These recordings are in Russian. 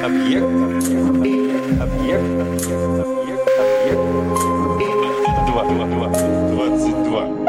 Объект. Объект. Объект. Объект. Объект. 22. 22. 22.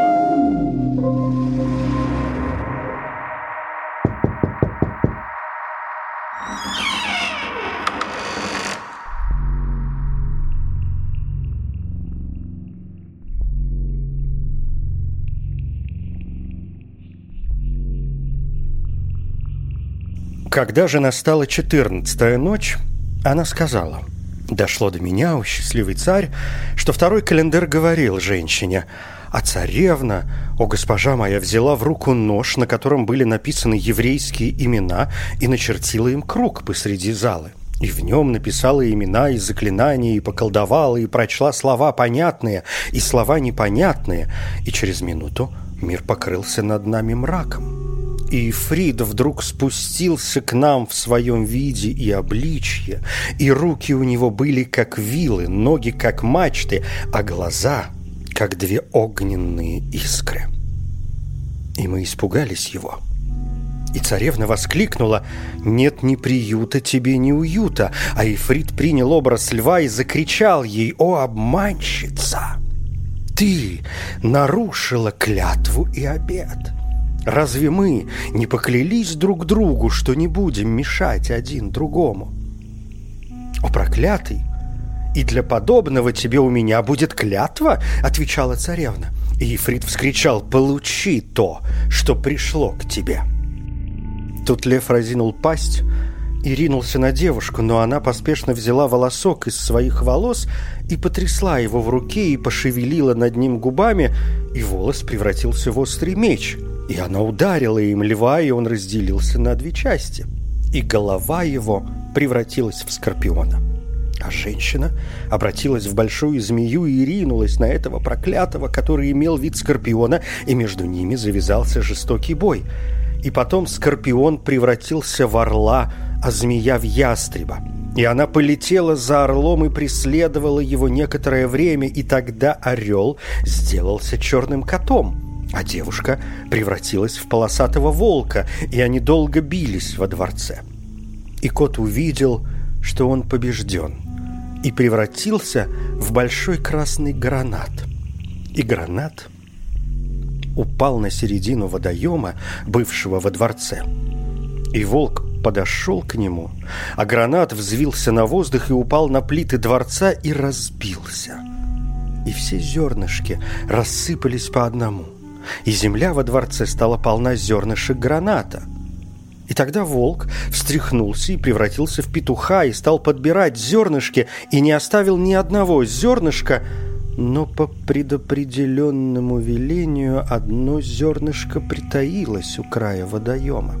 Когда же настала четырнадцатая ночь, она сказала, «Дошло до меня, о счастливый царь, что второй календарь говорил женщине, а царевна, о госпожа моя, взяла в руку нож, на котором были написаны еврейские имена, и начертила им круг посреди залы. И в нем написала имена и заклинания, и поколдовала, и прочла слова понятные, и слова непонятные, и через минуту мир покрылся над нами мраком. И Фрид вдруг спустился к нам в своем виде и обличье, и руки у него были как вилы, ноги как мачты, а глаза как две огненные искры. И мы испугались его. И царевна воскликнула «Нет ни приюта тебе, ни уюта!» А Ифрит принял образ льва и закричал ей «О, обманщица! Ты нарушила клятву и обет!» Разве мы не поклялись друг другу, что не будем мешать один другому? О, проклятый! И для подобного тебе у меня будет клятва, отвечала царевна. И Ефрит вскричал, получи то, что пришло к тебе. Тут лев разинул пасть и ринулся на девушку, но она поспешно взяла волосок из своих волос и потрясла его в руке и пошевелила над ним губами, и волос превратился в острый меч – и она ударила им льва, и он разделился на две части. И голова его превратилась в скорпиона. А женщина обратилась в большую змею и ринулась на этого проклятого, который имел вид скорпиона, и между ними завязался жестокий бой. И потом скорпион превратился в орла, а змея в ястреба. И она полетела за орлом и преследовала его некоторое время, и тогда орел сделался черным котом – а девушка превратилась в полосатого волка, и они долго бились во дворце. И кот увидел, что он побежден, и превратился в большой красный гранат. И гранат упал на середину водоема, бывшего во дворце. И волк подошел к нему, а гранат взвился на воздух и упал на плиты дворца и разбился. И все зернышки рассыпались по одному – и земля во дворце стала полна зернышек граната. И тогда волк встряхнулся и превратился в петуха и стал подбирать зернышки и не оставил ни одного зернышка, но по предопределенному велению одно зернышко притаилось у края водоема.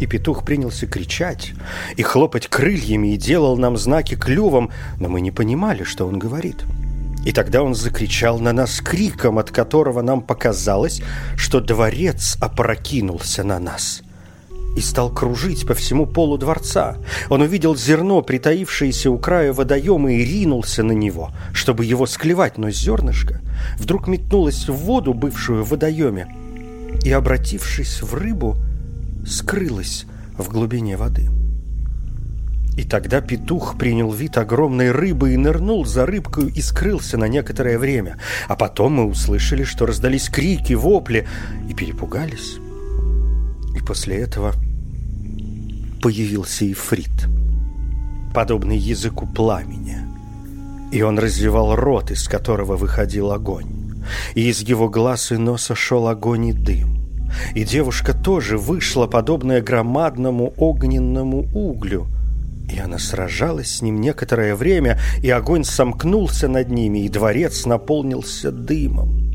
И петух принялся кричать и хлопать крыльями и делал нам знаки клювом, но мы не понимали, что он говорит. — и тогда он закричал на нас криком, от которого нам показалось, что дворец опрокинулся на нас и стал кружить по всему полу дворца. Он увидел зерно, притаившееся у края водоема, и ринулся на него, чтобы его склевать, но зернышко вдруг метнулось в воду, бывшую в водоеме, и, обратившись в рыбу, скрылось в глубине воды. И тогда петух принял вид огромной рыбы и нырнул за рыбкой и скрылся на некоторое время. А потом мы услышали, что раздались крики, вопли и перепугались. И после этого появился ифрит, подобный языку пламени. И он развивал рот, из которого выходил огонь. И из его глаз и носа шел огонь и дым. И девушка тоже вышла, подобная громадному огненному углю – и она сражалась с ним некоторое время, и огонь сомкнулся над ними, и дворец наполнился дымом.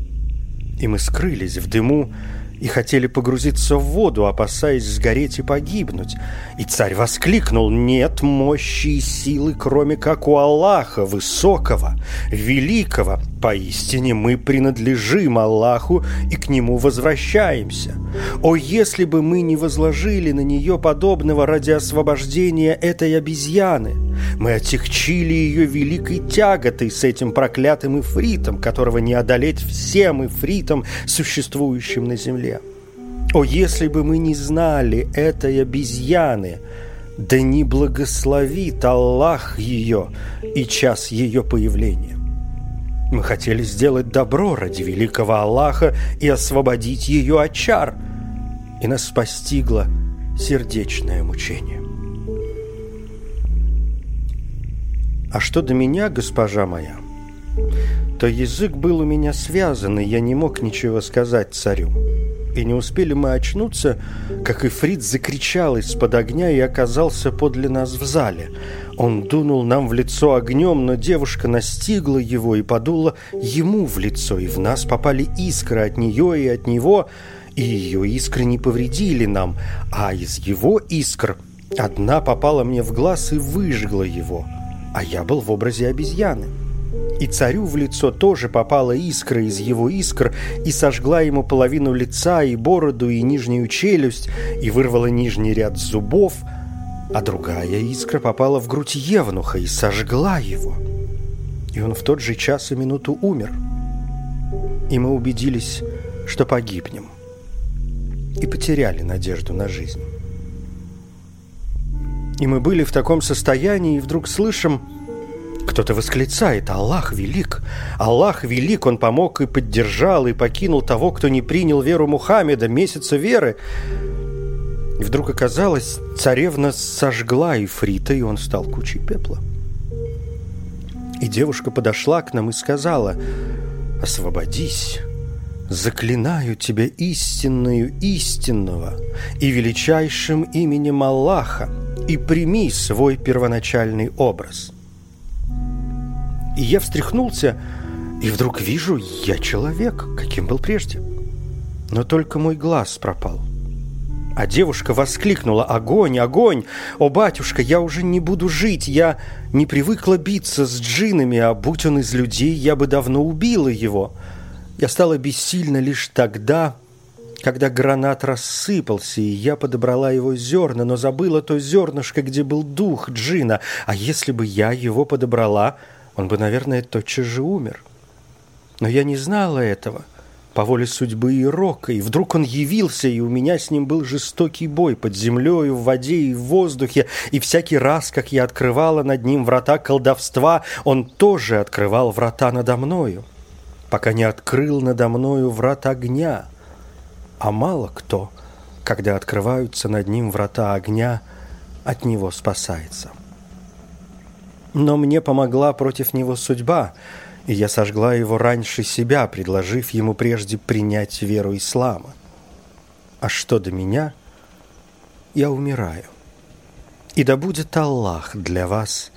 И мы скрылись в дыму, и хотели погрузиться в воду, опасаясь сгореть и погибнуть. И царь воскликнул, нет мощи и силы, кроме как у Аллаха, высокого, великого. Поистине мы принадлежим Аллаху и к Нему возвращаемся. О, если бы мы не возложили на нее подобного ради освобождения этой обезьяны! Мы отягчили ее великой тяготой с этим проклятым ифритом, которого не одолеть всем ифритам, существующим на земле. О, если бы мы не знали этой обезьяны, да не благословит Аллах ее и час ее появления. Мы хотели сделать добро ради великого Аллаха и освободить ее от чар, и нас постигло сердечное мучение. А что до меня, госпожа моя, то язык был у меня связан, и я не мог ничего сказать царю. И не успели мы очнуться, как Ифрит закричал из-под огня и оказался подле нас в зале. Он дунул нам в лицо огнем, но девушка настигла его и подула ему в лицо, и в нас попали искры от нее и от него, и ее искры не повредили нам, а из его искр одна попала мне в глаз и выжгла его, а я был в образе обезьяны. И царю в лицо тоже попала искра из его искр и сожгла ему половину лица и бороду и нижнюю челюсть и вырвала нижний ряд зубов, а другая искра попала в грудь Евнуха и сожгла его. И он в тот же час и минуту умер. И мы убедились, что погибнем. И потеряли надежду на жизнь. И мы были в таком состоянии, и вдруг слышим кто-то восклицает «Аллах велик! Аллах велик! Он помог и поддержал, и покинул того, кто не принял веру Мухаммеда, месяца веры!» И вдруг оказалось, царевна сожгла Ифрита, и он стал кучей пепла. И девушка подошла к нам и сказала «Освободись!» Заклинаю тебя истинную истинного и величайшим именем Аллаха, и прими свой первоначальный образ. И я встряхнулся, и вдруг вижу, я человек, каким был прежде. Но только мой глаз пропал. А девушка воскликнула «Огонь, огонь! О, батюшка, я уже не буду жить! Я не привыкла биться с джинами, а будь он из людей, я бы давно убила его!» Я стала бессильна лишь тогда, когда гранат рассыпался, и я подобрала его зерна, но забыла то зернышко, где был дух джина. А если бы я его подобрала, он бы, наверное, тотчас же умер. Но я не знала этого по воле судьбы и рока, и вдруг он явился, и у меня с ним был жестокий бой под землей, в воде и в воздухе, и всякий раз, как я открывала над ним врата колдовства, он тоже открывал врата надо мною, пока не открыл надо мною врат огня. А мало кто, когда открываются над ним врата огня, от него спасается. Но мне помогла против него судьба, и я сожгла его раньше себя, предложив ему прежде принять веру ислама. А что до меня, я умираю. И да будет Аллах для вас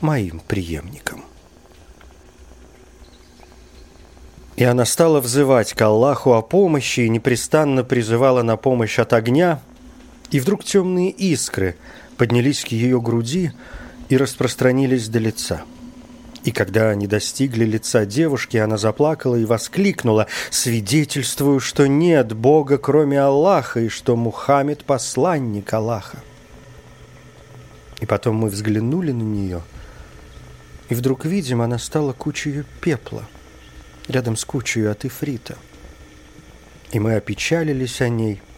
моим преемником. И она стала взывать к Аллаху о помощи и непрестанно призывала на помощь от огня, и вдруг темные искры поднялись к ее груди, и распространились до лица. И когда они достигли лица девушки, она заплакала и воскликнула, свидетельствую, что нет Бога, кроме Аллаха, и что Мухаммед – посланник Аллаха. И потом мы взглянули на нее, и вдруг видим, она стала кучей пепла, рядом с кучей от ифрита. И мы опечалились о ней –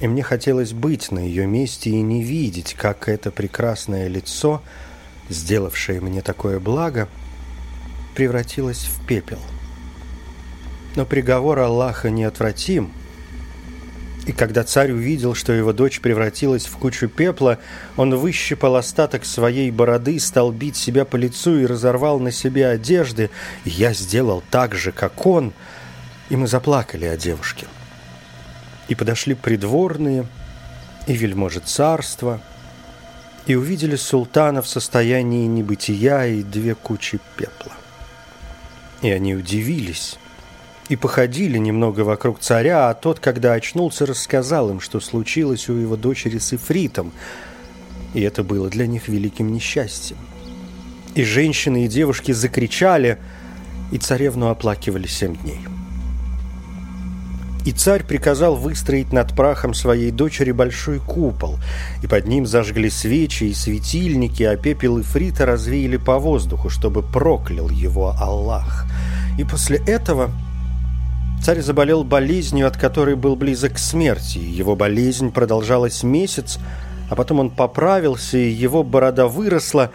и мне хотелось быть на ее месте и не видеть, как это прекрасное лицо, сделавшее мне такое благо, превратилось в пепел. Но приговор Аллаха неотвратим, и когда царь увидел, что его дочь превратилась в кучу пепла, он выщипал остаток своей бороды, стал бить себя по лицу и разорвал на себе одежды. И я сделал так же, как он, и мы заплакали о девушке. И подошли придворные, и вельможи царства, и увидели султана в состоянии небытия и две кучи пепла. И они удивились, и походили немного вокруг царя, а тот, когда очнулся, рассказал им, что случилось у его дочери с Ифритом, и это было для них великим несчастьем. И женщины и девушки закричали, и царевну оплакивали семь дней. И царь приказал выстроить над прахом своей дочери большой купол, и под ним зажгли свечи и светильники, а пепел Ифрита развеяли по воздуху, чтобы проклял его Аллах. И после этого царь заболел болезнью, от которой был близок к смерти. Его болезнь продолжалась месяц, а потом он поправился, и его борода выросла,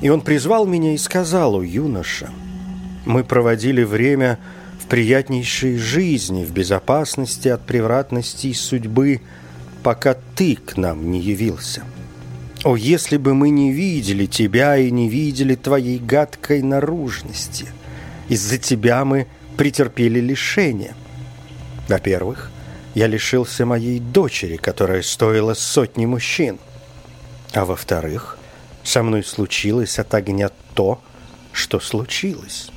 и он призвал меня и сказал, «О, юноша, мы проводили время в приятнейшей жизни, в безопасности от превратностей судьбы, пока ты к нам не явился. О, если бы мы не видели тебя и не видели твоей гадкой наружности! Из-за тебя мы претерпели лишение. Во-первых, я лишился моей дочери, которая стоила сотни мужчин. А во-вторых, со мной случилось от огня то, что случилось.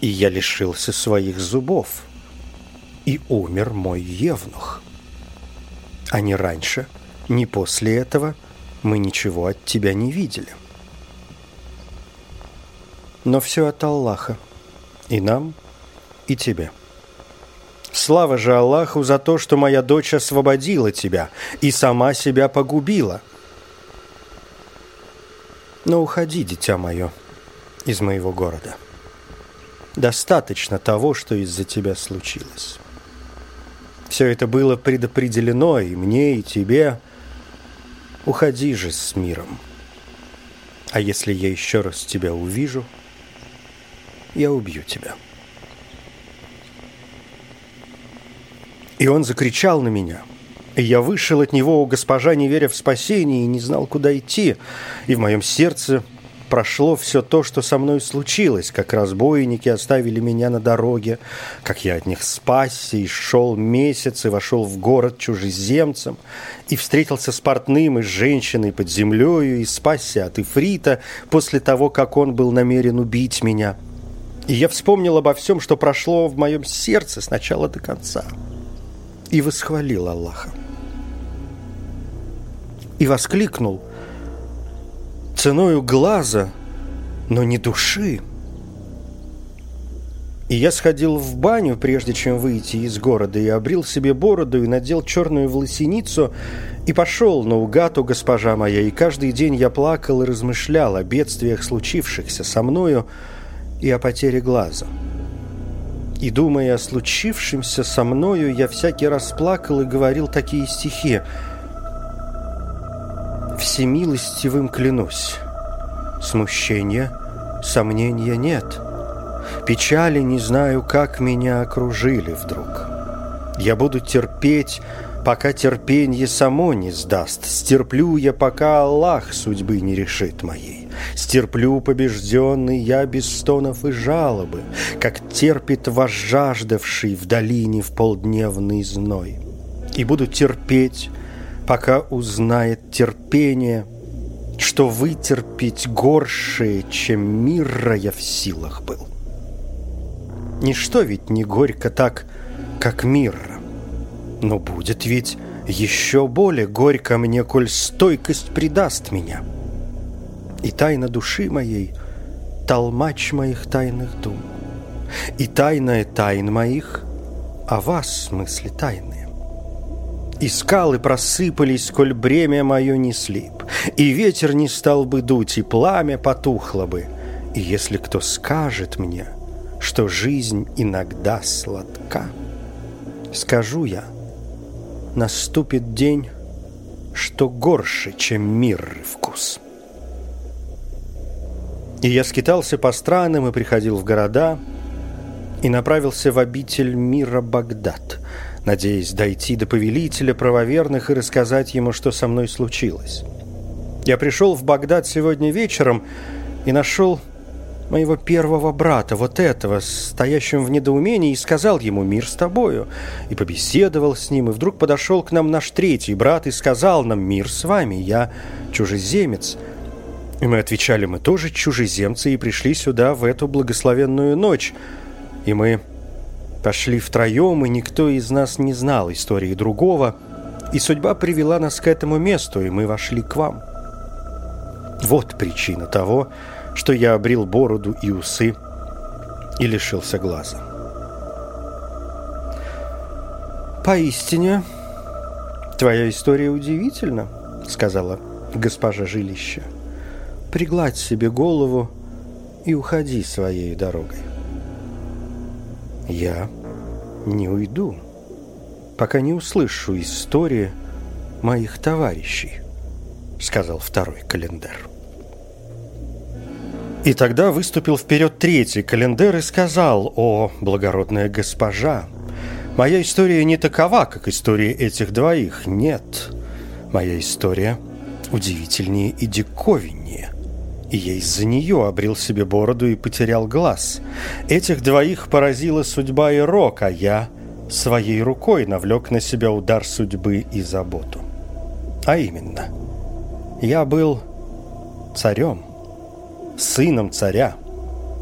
И я лишился своих зубов. И умер мой евнух. А ни раньше, ни после этого мы ничего от тебя не видели. Но все от Аллаха. И нам, и тебе. Слава же Аллаху за то, что моя дочь освободила тебя и сама себя погубила. Но уходи, дитя мое, из моего города. Достаточно того, что из-за тебя случилось. Все это было предопределено и мне, и тебе. Уходи же с миром. А если я еще раз тебя увижу, я убью тебя». И он закричал на меня. И я вышел от него, госпожа, не веря в спасение, и не знал, куда идти. И в моем сердце прошло все то, что со мной случилось, как разбойники оставили меня на дороге, как я от них спасся и шел месяц и вошел в город чужеземцем, и встретился с портным и с женщиной под землею, и спасся от Ифрита после того, как он был намерен убить меня. И я вспомнил обо всем, что прошло в моем сердце с начала до конца и восхвалил Аллаха. И воскликнул ценою глаза, но не души. И я сходил в баню, прежде чем выйти из города, и обрил себе бороду, и надел черную волосиницу, и пошел наугад у госпожа моя, и каждый день я плакал и размышлял о бедствиях, случившихся со мною, и о потере глаза. И, думая о случившемся со мною, я всякий раз плакал и говорил такие стихи. «Всемилостивым клянусь, смущения, сомнения нет. Печали не знаю, как меня окружили вдруг. Я буду терпеть, пока терпенье само не сдаст. Стерплю я, пока Аллах судьбы не решит моей. Стерплю побежденный я без стонов и жалобы, Как терпит возжаждавший в долине в полдневный зной. И буду терпеть, пока узнает терпение, Что вытерпеть горшее, чем мира я в силах был. Ничто ведь не горько так, как мира, но будет ведь еще более горько мне, коль стойкость предаст меня — и тайна души моей — толмач моих тайных дум, и тайная тайн моих — о вас мысли тайные. И скалы просыпались, сколь бремя мое несли б, и ветер не стал бы дуть, и пламя потухло бы. И если кто скажет мне, что жизнь иногда сладка, скажу я, наступит день, что горше, чем мир вкус». И я скитался по странам и приходил в города, и направился в обитель мира Багдад, надеясь дойти до повелителя правоверных и рассказать ему, что со мной случилось. Я пришел в Багдад сегодня вечером и нашел моего первого брата, вот этого, стоящим в недоумении, и сказал ему «Мир с тобою», и побеседовал с ним, и вдруг подошел к нам наш третий брат и сказал нам «Мир с вами, я чужеземец». И мы отвечали, мы тоже чужеземцы и пришли сюда в эту благословенную ночь. И мы пошли втроем, и никто из нас не знал истории другого. И судьба привела нас к этому месту, и мы вошли к вам. Вот причина того, что я обрил бороду и усы и лишился глаза. «Поистине, твоя история удивительна», — сказала госпожа жилища пригладь себе голову и уходи своей дорогой. Я не уйду, пока не услышу истории моих товарищей, сказал второй календарь. И тогда выступил вперед третий календарь и сказал, «О, благородная госпожа, моя история не такова, как история этих двоих. Нет, моя история удивительнее и диковиннее. И я из-за нее обрел себе бороду и потерял глаз. Этих двоих поразила судьба и рок, а я своей рукой навлек на себя удар судьбы и заботу. А именно, я был царем, сыном царя.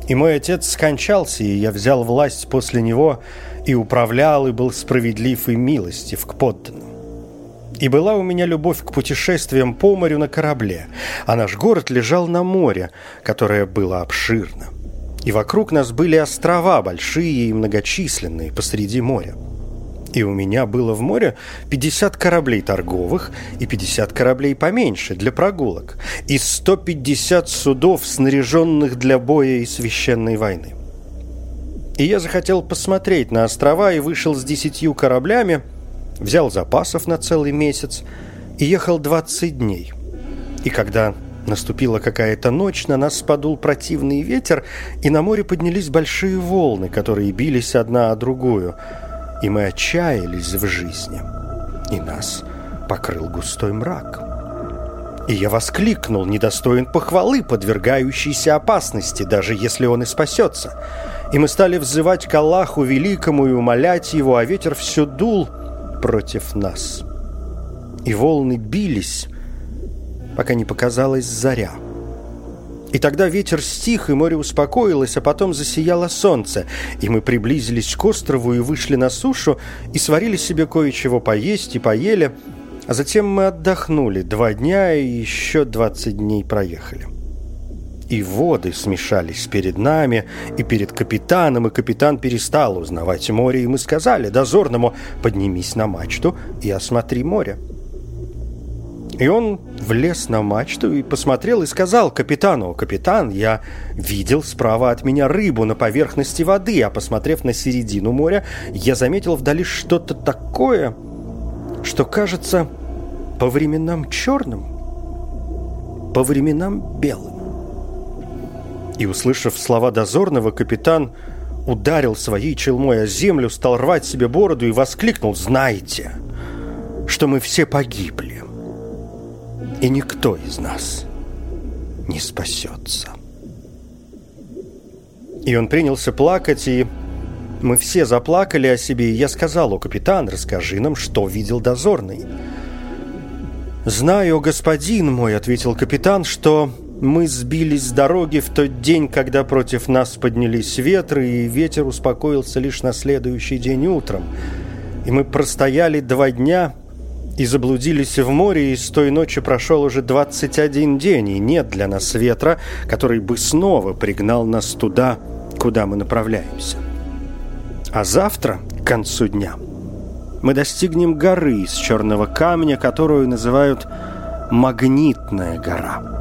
И мой отец скончался, и я взял власть после него и управлял, и был справедлив и милостив к подданным. И была у меня любовь к путешествиям по морю на корабле, а наш город лежал на море, которое было обширно. И вокруг нас были острова, большие и многочисленные, посреди моря. И у меня было в море 50 кораблей торговых и 50 кораблей поменьше для прогулок, и 150 судов, снаряженных для боя и священной войны. И я захотел посмотреть на острова и вышел с десятью кораблями – взял запасов на целый месяц и ехал 20 дней. И когда наступила какая-то ночь, на нас подул противный ветер, и на море поднялись большие волны, которые бились одна о другую, и мы отчаялись в жизни, и нас покрыл густой мрак. И я воскликнул, недостоин похвалы, подвергающейся опасности, даже если он и спасется. И мы стали взывать к Аллаху Великому и умолять его, а ветер все дул – против нас. И волны бились, пока не показалась заря. И тогда ветер стих, и море успокоилось, а потом засияло солнце, и мы приблизились к острову и вышли на сушу, и сварили себе кое-чего поесть и поели, а затем мы отдохнули. Два дня и еще двадцать дней проехали. И воды смешались перед нами и перед капитаном, и капитан перестал узнавать море, и мы сказали дозорному «поднимись на мачту и осмотри море». И он влез на мачту и посмотрел и сказал капитану, «Капитан, я видел справа от меня рыбу на поверхности воды, а посмотрев на середину моря, я заметил вдали что-то такое, что кажется по временам черным, по временам белым. И, услышав слова дозорного, капитан ударил своей челмой о землю, стал рвать себе бороду и воскликнул «Знайте, что мы все погибли, и никто из нас не спасется». И он принялся плакать, и мы все заплакали о себе, и я сказал, «О, капитан, расскажи нам, что видел дозорный». «Знаю, господин мой», — ответил капитан, — «что мы сбились с дороги в тот день, когда против нас поднялись ветры, и ветер успокоился лишь на следующий день утром. И мы простояли два дня и заблудились в море, и с той ночи прошел уже 21 день, и нет для нас ветра, который бы снова пригнал нас туда, куда мы направляемся. А завтра, к концу дня, мы достигнем горы из черного камня, которую называют «магнитная гора»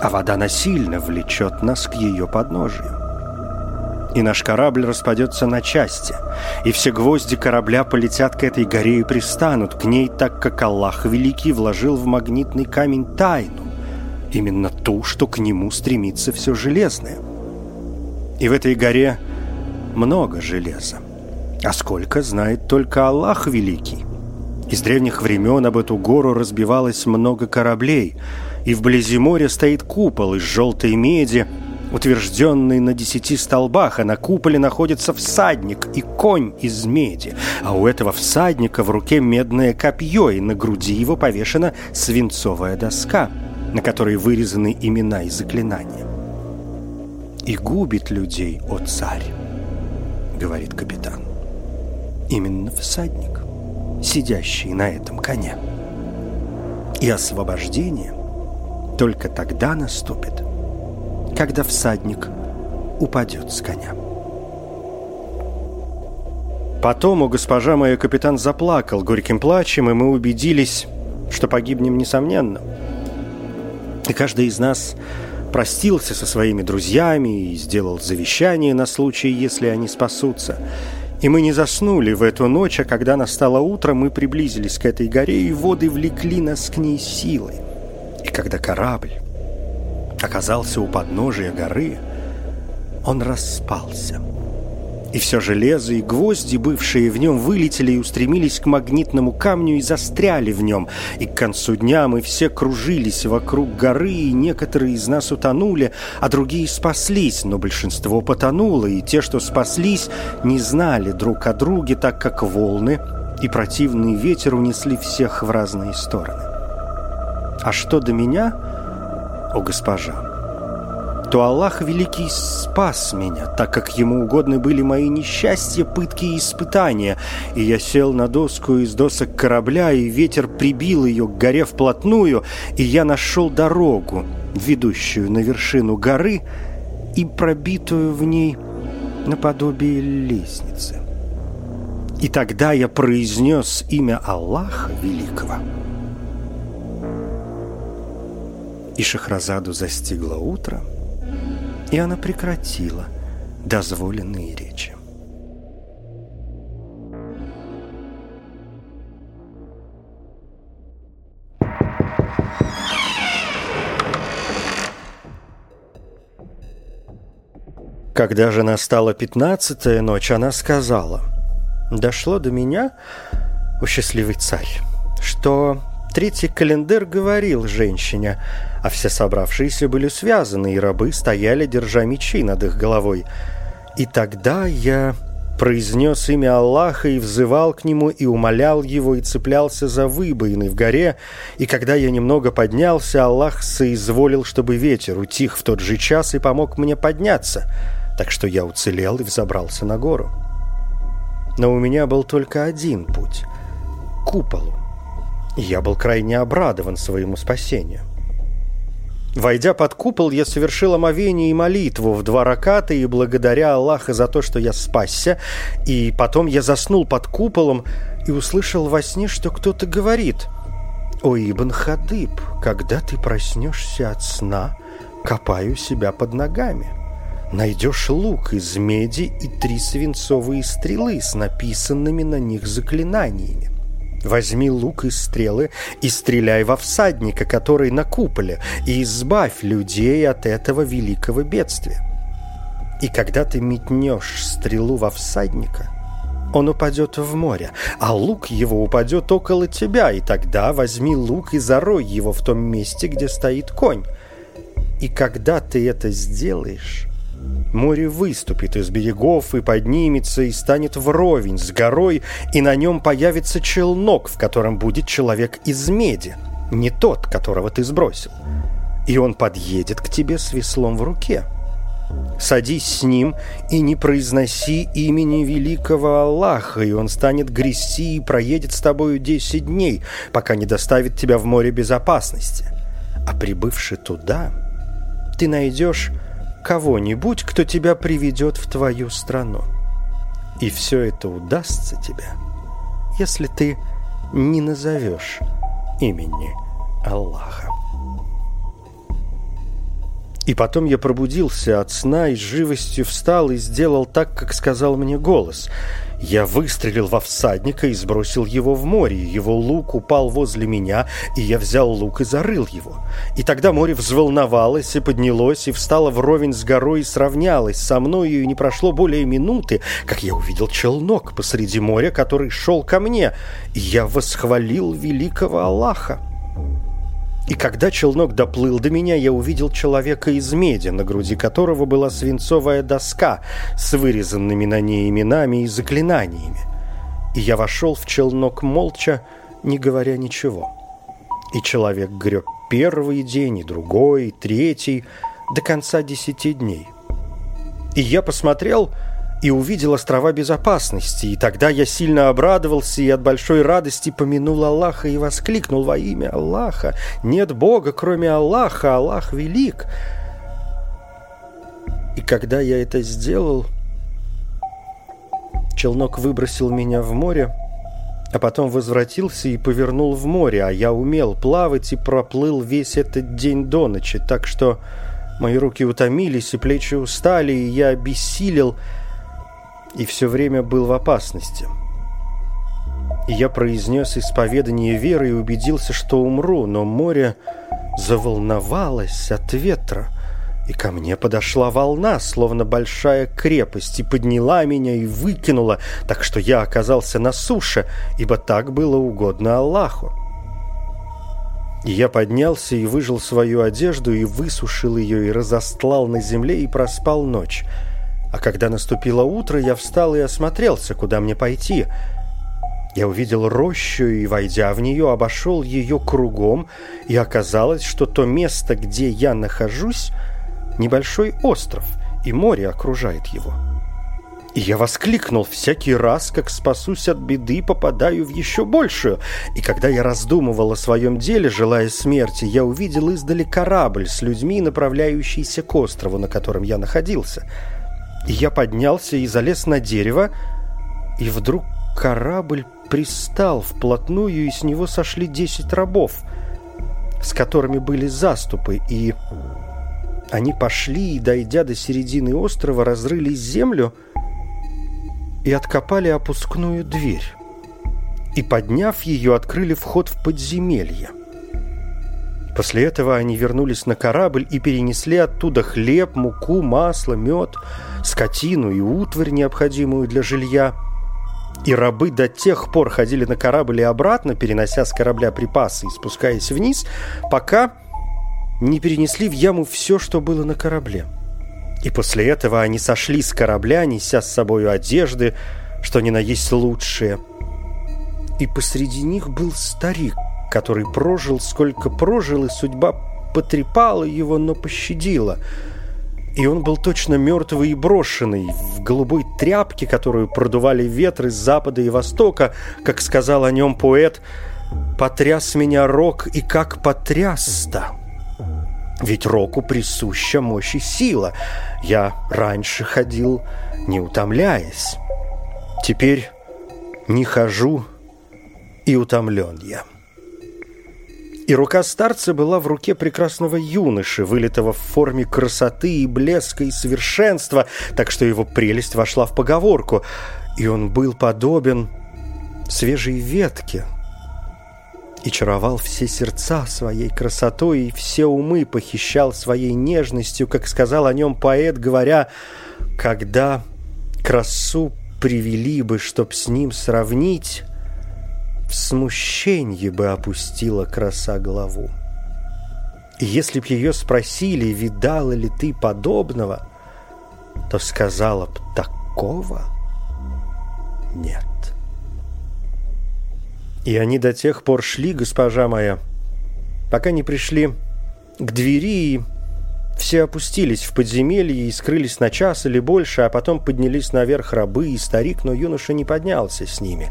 а вода насильно влечет нас к ее подножию. И наш корабль распадется на части, и все гвозди корабля полетят к этой горе и пристанут к ней, так как Аллах Великий вложил в магнитный камень тайну, именно ту, что к нему стремится все железное. И в этой горе много железа, а сколько знает только Аллах Великий. Из древних времен об эту гору разбивалось много кораблей – и вблизи моря стоит купол из желтой меди, утвержденный на десяти столбах, а на куполе находится всадник и конь из меди, а у этого всадника в руке медное копье, и на груди его повешена свинцовая доска, на которой вырезаны имена и заклинания. «И губит людей, о царь!» — говорит капитан. «Именно всадник, сидящий на этом коне. И освобождение — только тогда наступит, когда всадник упадет с коня. Потом у госпожа моя капитан заплакал горьким плачем, и мы убедились, что погибнем несомненно. И каждый из нас простился со своими друзьями и сделал завещание на случай, если они спасутся. И мы не заснули в эту ночь, а когда настало утро, мы приблизились к этой горе, и воды влекли нас к ней силой когда корабль оказался у подножия горы, он распался — и все железо и гвозди, бывшие в нем, вылетели и устремились к магнитному камню и застряли в нем. И к концу дня мы все кружились вокруг горы, и некоторые из нас утонули, а другие спаслись, но большинство потонуло, и те, что спаслись, не знали друг о друге, так как волны и противный ветер унесли всех в разные стороны. А что до меня, о госпожа, то Аллах Великий спас меня, так как Ему угодны были мои несчастья, пытки и испытания. И я сел на доску из досок корабля, и ветер прибил ее к горе вплотную, и я нашел дорогу, ведущую на вершину горы и пробитую в ней наподобие лестницы. И тогда я произнес имя Аллаха Великого. И Шахразаду застигло утро – и она прекратила дозволенные речи. Когда же настала пятнадцатая ночь, она сказала, «Дошло до меня, о счастливый царь, что третий календарь говорил женщине, а все собравшиеся были связаны, и рабы стояли, держа мечи над их головой. И тогда я произнес имя Аллаха и взывал к нему, и умолял его, и цеплялся за выбоины в горе, и когда я немного поднялся, Аллах соизволил, чтобы ветер утих в тот же час и помог мне подняться, так что я уцелел и взобрался на гору. Но у меня был только один путь — к куполу, и я был крайне обрадован своему спасению. Войдя под купол, я совершил омовение и молитву в два раката и благодаря Аллаха за то, что я спасся. И потом я заснул под куполом и услышал во сне, что кто-то говорит «О, Ибн Хадыб, когда ты проснешься от сна, копаю себя под ногами». Найдешь лук из меди и три свинцовые стрелы с написанными на них заклинаниями. Возьми лук и стрелы и стреляй во всадника, который на куполе, и избавь людей от этого великого бедствия. И когда ты метнешь стрелу во всадника, он упадет в море, а лук его упадет около тебя, и тогда возьми лук и зарой его в том месте, где стоит конь. И когда ты это сделаешь, Море выступит из берегов и поднимется и станет вровень с горой, и на нем появится челнок, в котором будет человек из меди, не тот, которого ты сбросил. И он подъедет к тебе с веслом в руке. Садись с ним и не произноси имени великого Аллаха, и он станет грести и проедет с тобою десять дней, пока не доставит тебя в море безопасности. А прибывши туда, ты найдешь кого-нибудь, кто тебя приведет в твою страну. И все это удастся тебе, если ты не назовешь имени Аллаха. И потом я пробудился от сна и с живостью встал и сделал так, как сказал мне голос – я выстрелил во всадника и сбросил его в море. Его лук упал возле меня, и я взял лук и зарыл его. И тогда море взволновалось и поднялось, и встало вровень с горой и сравнялось со мною, и не прошло более минуты, как я увидел челнок посреди моря, который шел ко мне, и я восхвалил великого Аллаха. И когда челнок доплыл до меня, я увидел человека из меди, на груди которого была свинцовая доска с вырезанными на ней именами и заклинаниями. И я вошел в челнок молча, не говоря ничего. И человек греб первый день, и другой, и третий, до конца десяти дней. И я посмотрел и увидел острова безопасности, и тогда я сильно обрадовался и от большой радости помянул Аллаха и воскликнул во имя Аллаха. Нет Бога, кроме Аллаха, Аллах велик. И когда я это сделал, челнок выбросил меня в море, а потом возвратился и повернул в море, а я умел плавать и проплыл весь этот день до ночи, так что мои руки утомились и плечи устали, и я обессилел, и все время был в опасности. И я произнес исповедание веры и убедился, что умру, но море заволновалось от ветра. И ко мне подошла волна, словно большая крепость, и подняла меня и выкинула, так что я оказался на суше, ибо так было угодно Аллаху. И я поднялся и выжил свою одежду, и высушил ее, и разостлал на земле, и проспал ночь. А когда наступило утро, я встал и осмотрелся, куда мне пойти. Я увидел рощу и, войдя в нее, обошел ее кругом, и оказалось, что то место, где я нахожусь, небольшой остров, и море окружает его. И я воскликнул всякий раз, как спасусь от беды, попадаю в еще большую. И когда я раздумывал о своем деле, желая смерти, я увидел издали корабль с людьми, направляющийся к острову, на котором я находился. Я поднялся и залез на дерево, и вдруг корабль пристал вплотную, и с него сошли десять рабов, с которыми были заступы, и они пошли и, дойдя до середины острова, разрыли землю и откопали опускную дверь. И, подняв ее, открыли вход в подземелье. После этого они вернулись на корабль и перенесли оттуда хлеб, муку, масло, мед, скотину и утварь, необходимую для жилья. И рабы до тех пор ходили на корабль и обратно, перенося с корабля припасы и спускаясь вниз, пока не перенесли в яму все, что было на корабле. И после этого они сошли с корабля, неся с собой одежды, что ни на есть лучшее. И посреди них был старик, который прожил, сколько прожил, и судьба потрепала его, но пощадила. И он был точно мертвый и брошенный, в голубой тряпке, которую продували ветры с запада и востока, как сказал о нем поэт «Потряс меня рок, и как потряс-то!» Ведь року присуща мощь и сила. Я раньше ходил, не утомляясь. Теперь не хожу, и утомлен я. И рука старца была в руке прекрасного юноши, вылитого в форме красоты и блеска и совершенства, так что его прелесть вошла в поговорку, и он был подобен свежей ветке, и чаровал все сердца своей красотой, и все умы похищал своей нежностью, как сказал о нем поэт, говоря, «Когда красу привели бы, чтоб с ним сравнить, в смущенье бы опустила краса главу. И если б ее спросили, видала ли ты подобного, то сказала б, такого нет». И они до тех пор шли, госпожа моя, пока не пришли к двери и все опустились в подземелье и скрылись на час или больше, а потом поднялись наверх рабы и старик, но юноша не поднялся с ними.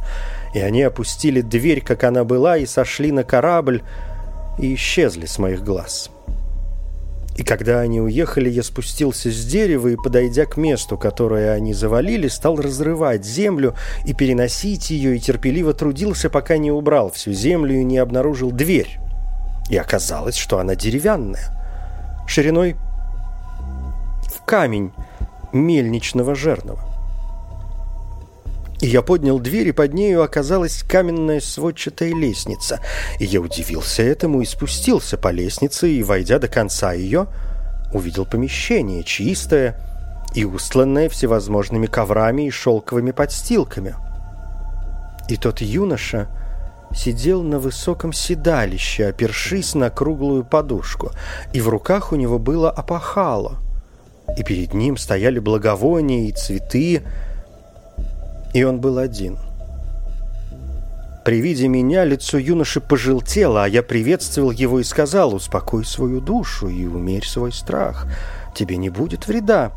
И они опустили дверь, как она была, и сошли на корабль и исчезли с моих глаз. И когда они уехали, я спустился с дерева и, подойдя к месту, которое они завалили, стал разрывать землю и переносить ее, и терпеливо трудился, пока не убрал всю землю и не обнаружил дверь. И оказалось, что она деревянная, шириной в камень мельничного жернова. И я поднял дверь, и под нею оказалась каменная сводчатая лестница. И я удивился этому и спустился по лестнице, и, войдя до конца ее, увидел помещение, чистое и устланное всевозможными коврами и шелковыми подстилками. И тот юноша сидел на высоком седалище, опершись на круглую подушку, и в руках у него было опахало, и перед ним стояли благовония и цветы, и он был один. При виде меня лицо юноши пожелтело, а я приветствовал его и сказал, «Успокой свою душу и умерь свой страх. Тебе не будет вреда.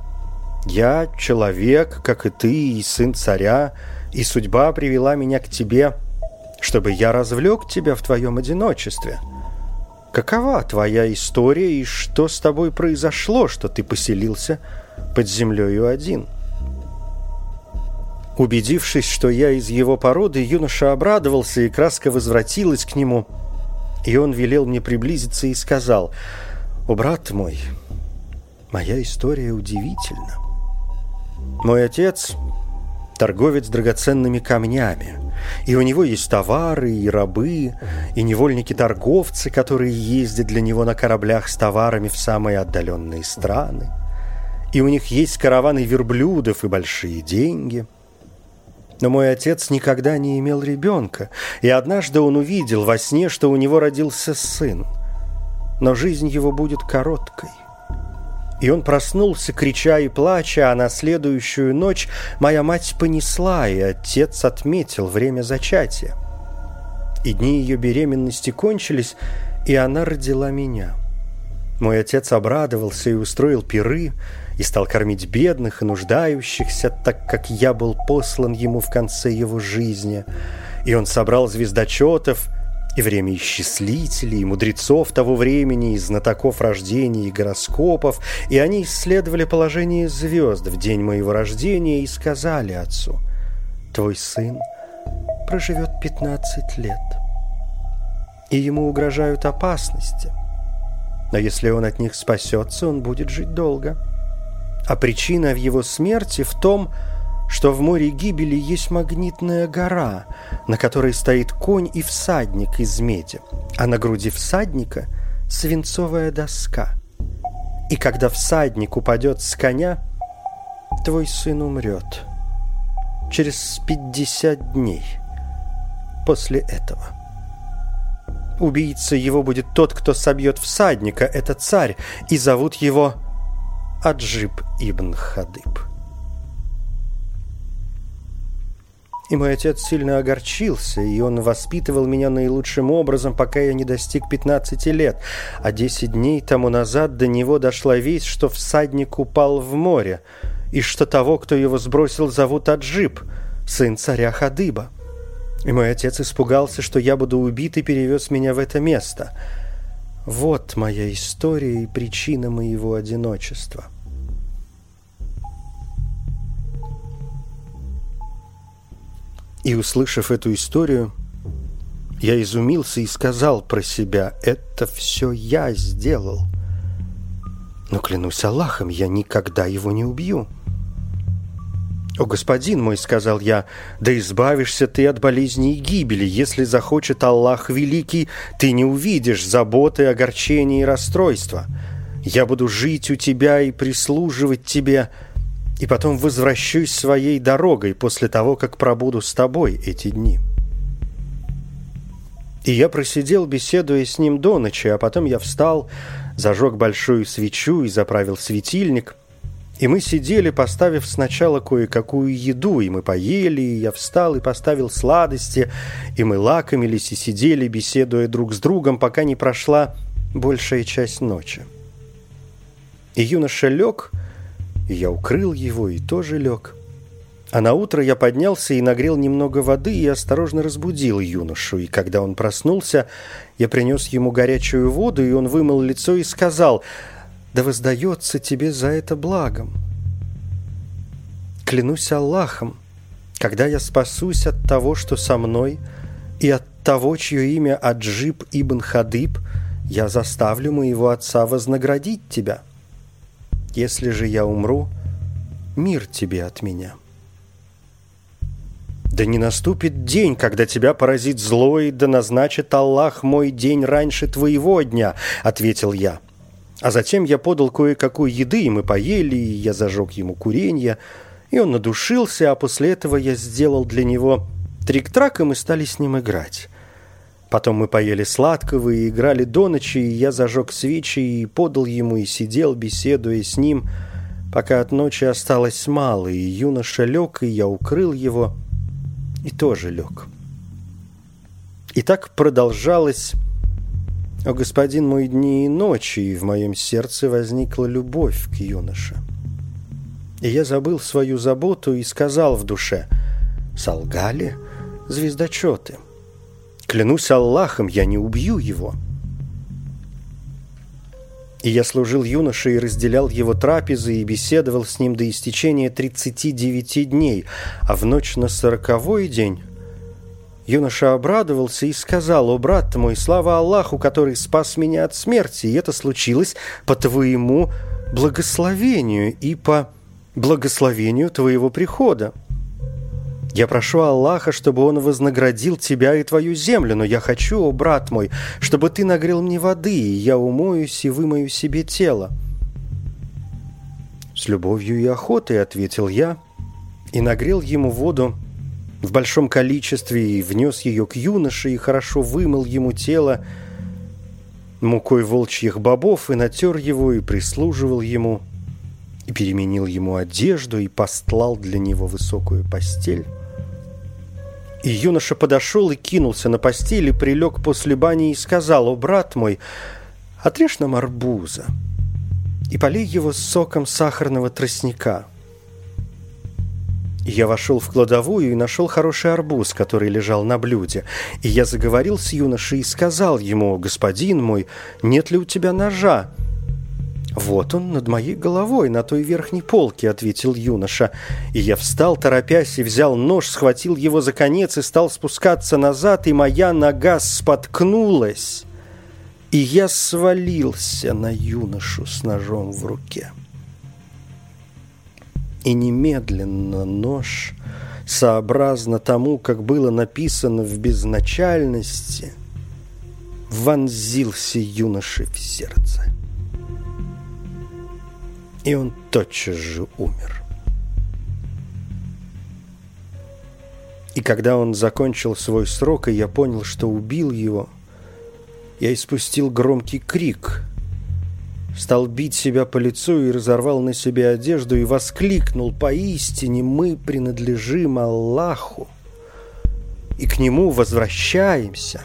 Я человек, как и ты, и сын царя, и судьба привела меня к тебе, чтобы я развлек тебя в твоем одиночестве. Какова твоя история и что с тобой произошло, что ты поселился под землею один?» Убедившись, что я из его породы, юноша обрадовался, и краска возвратилась к нему. И он велел мне приблизиться и сказал, «О, брат мой, моя история удивительна. Мой отец торговец драгоценными камнями. И у него есть товары, и рабы, и невольники-торговцы, которые ездят для него на кораблях с товарами в самые отдаленные страны. И у них есть караваны верблюдов и большие деньги. Но мой отец никогда не имел ребенка, и однажды он увидел во сне, что у него родился сын. Но жизнь его будет короткой. И он проснулся, крича и плача, а на следующую ночь моя мать понесла, и отец отметил время зачатия. И дни ее беременности кончились, и она родила меня. Мой отец обрадовался и устроил пиры, и стал кормить бедных и нуждающихся, так как я был послан ему в конце его жизни. И он собрал звездочетов и время исчислителей, и мудрецов того времени, и знатоков рождения, и гороскопов, и они исследовали положение звезд в день моего рождения и сказали отцу, «Твой сын проживет 15 лет, и ему угрожают опасности, но если он от них спасется, он будет жить долго. А причина в его смерти в том, что в море гибели есть магнитная гора, на которой стоит конь и всадник из меди, а на груди всадника свинцовая доска. И когда всадник упадет с коня, твой сын умрет через пятьдесят дней после этого. Убийца его будет тот, кто собьет всадника, это царь, и зовут его Аджиб ибн Хадыб. И мой отец сильно огорчился, и он воспитывал меня наилучшим образом, пока я не достиг 15 лет. А 10 дней тому назад до него дошла весть, что всадник упал в море, и что того, кто его сбросил, зовут Аджиб, сын царя Хадыба. И мой отец испугался, что я буду убит, и перевез меня в это место. Вот моя история и причина моего одиночества. И, услышав эту историю, я изумился и сказал про себя, это все я сделал. Но клянусь Аллахом, я никогда его не убью. «О, господин мой», — сказал я, — «да избавишься ты от болезни и гибели. Если захочет Аллах Великий, ты не увидишь заботы, огорчения и расстройства. Я буду жить у тебя и прислуживать тебе, и потом возвращусь своей дорогой после того, как пробуду с тобой эти дни. И я просидел, беседуя с ним до ночи, а потом я встал, зажег большую свечу и заправил светильник. И мы сидели, поставив сначала кое-какую еду, и мы поели, и я встал и поставил сладости, и мы лакомились и сидели, беседуя друг с другом, пока не прошла большая часть ночи. И юноша лег, и я укрыл его и тоже лег. А на утро я поднялся и нагрел немного воды и осторожно разбудил юношу. И когда он проснулся, я принес ему горячую воду, и он вымыл лицо и сказал, «Да воздается тебе за это благом». Клянусь Аллахом, когда я спасусь от того, что со мной, и от того, чье имя Аджиб ибн Хадыб, я заставлю моего отца вознаградить тебя». Если же я умру, мир тебе от меня. Да не наступит день, когда тебя поразит зло, и да назначит Аллах мой день раньше твоего дня, ответил я. А затем я подал кое-какую еды, и мы поели, и я зажег ему куренье, и он надушился, а после этого я сделал для него трик-трак, и мы стали с ним играть. Потом мы поели сладкого и играли до ночи, и я зажег свечи и подал ему, и сидел, беседуя с ним, пока от ночи осталось мало, и юноша лег, и я укрыл его, и тоже лег. И так продолжалось, о господин мой, дни и ночи, и в моем сердце возникла любовь к юноше. И я забыл свою заботу и сказал в душе, солгали звездочеты — Клянусь Аллахом, я не убью его. И я служил юноше и разделял его трапезы и беседовал с ним до истечения 39 дней, а в ночь на сороковой день юноша обрадовался и сказал, «О, брат мой, слава Аллаху, который спас меня от смерти, и это случилось по твоему благословению и по благословению твоего прихода». Я прошу Аллаха, чтобы Он вознаградил тебя и твою землю, но я хочу, о брат мой, чтобы ты нагрел мне воды, и я умоюсь и вымою себе тело». «С любовью и охотой», — ответил я, и нагрел ему воду в большом количестве и внес ее к юноше и хорошо вымыл ему тело мукой волчьих бобов и натер его и прислуживал ему и переменил ему одежду и постлал для него высокую постель. И юноша подошел и кинулся на постель и прилег после бани и сказал, «О, брат мой, отрежь нам арбуза и полей его соком сахарного тростника». Я вошел в кладовую и нашел хороший арбуз, который лежал на блюде. И я заговорил с юношей и сказал ему, «Господин мой, нет ли у тебя ножа?» «Вот он над моей головой, на той верхней полке», — ответил юноша. И я встал, торопясь, и взял нож, схватил его за конец и стал спускаться назад, и моя нога споткнулась. И я свалился на юношу с ножом в руке и немедленно нож, сообразно тому, как было написано в безначальности, вонзился юноше в сердце. И он тотчас же умер. И когда он закончил свой срок, и я понял, что убил его, я испустил громкий крик – стал бить себя по лицу и разорвал на себе одежду и воскликнул «Поистине мы принадлежим Аллаху, и к Нему возвращаемся».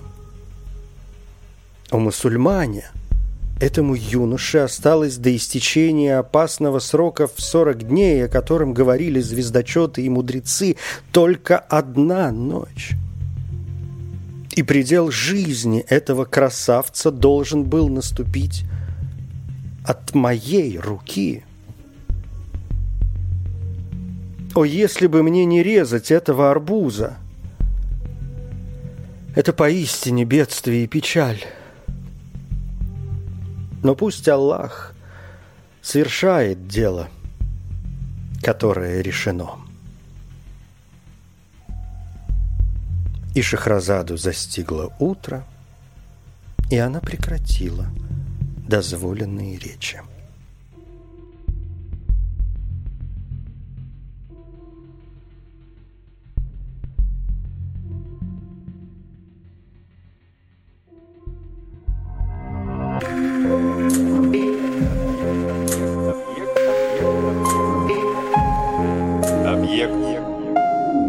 У мусульмане этому юноше осталось до истечения опасного срока в 40 дней, о котором говорили звездочеты и мудрецы, только одна ночь. И предел жизни этого красавца должен был наступить от моей руки. О, если бы мне не резать этого арбуза! Это поистине бедствие и печаль. Но пусть Аллах совершает дело, которое решено. И Шахразаду застигло утро, и она прекратила – дозволенные речи. Объект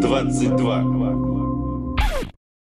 22.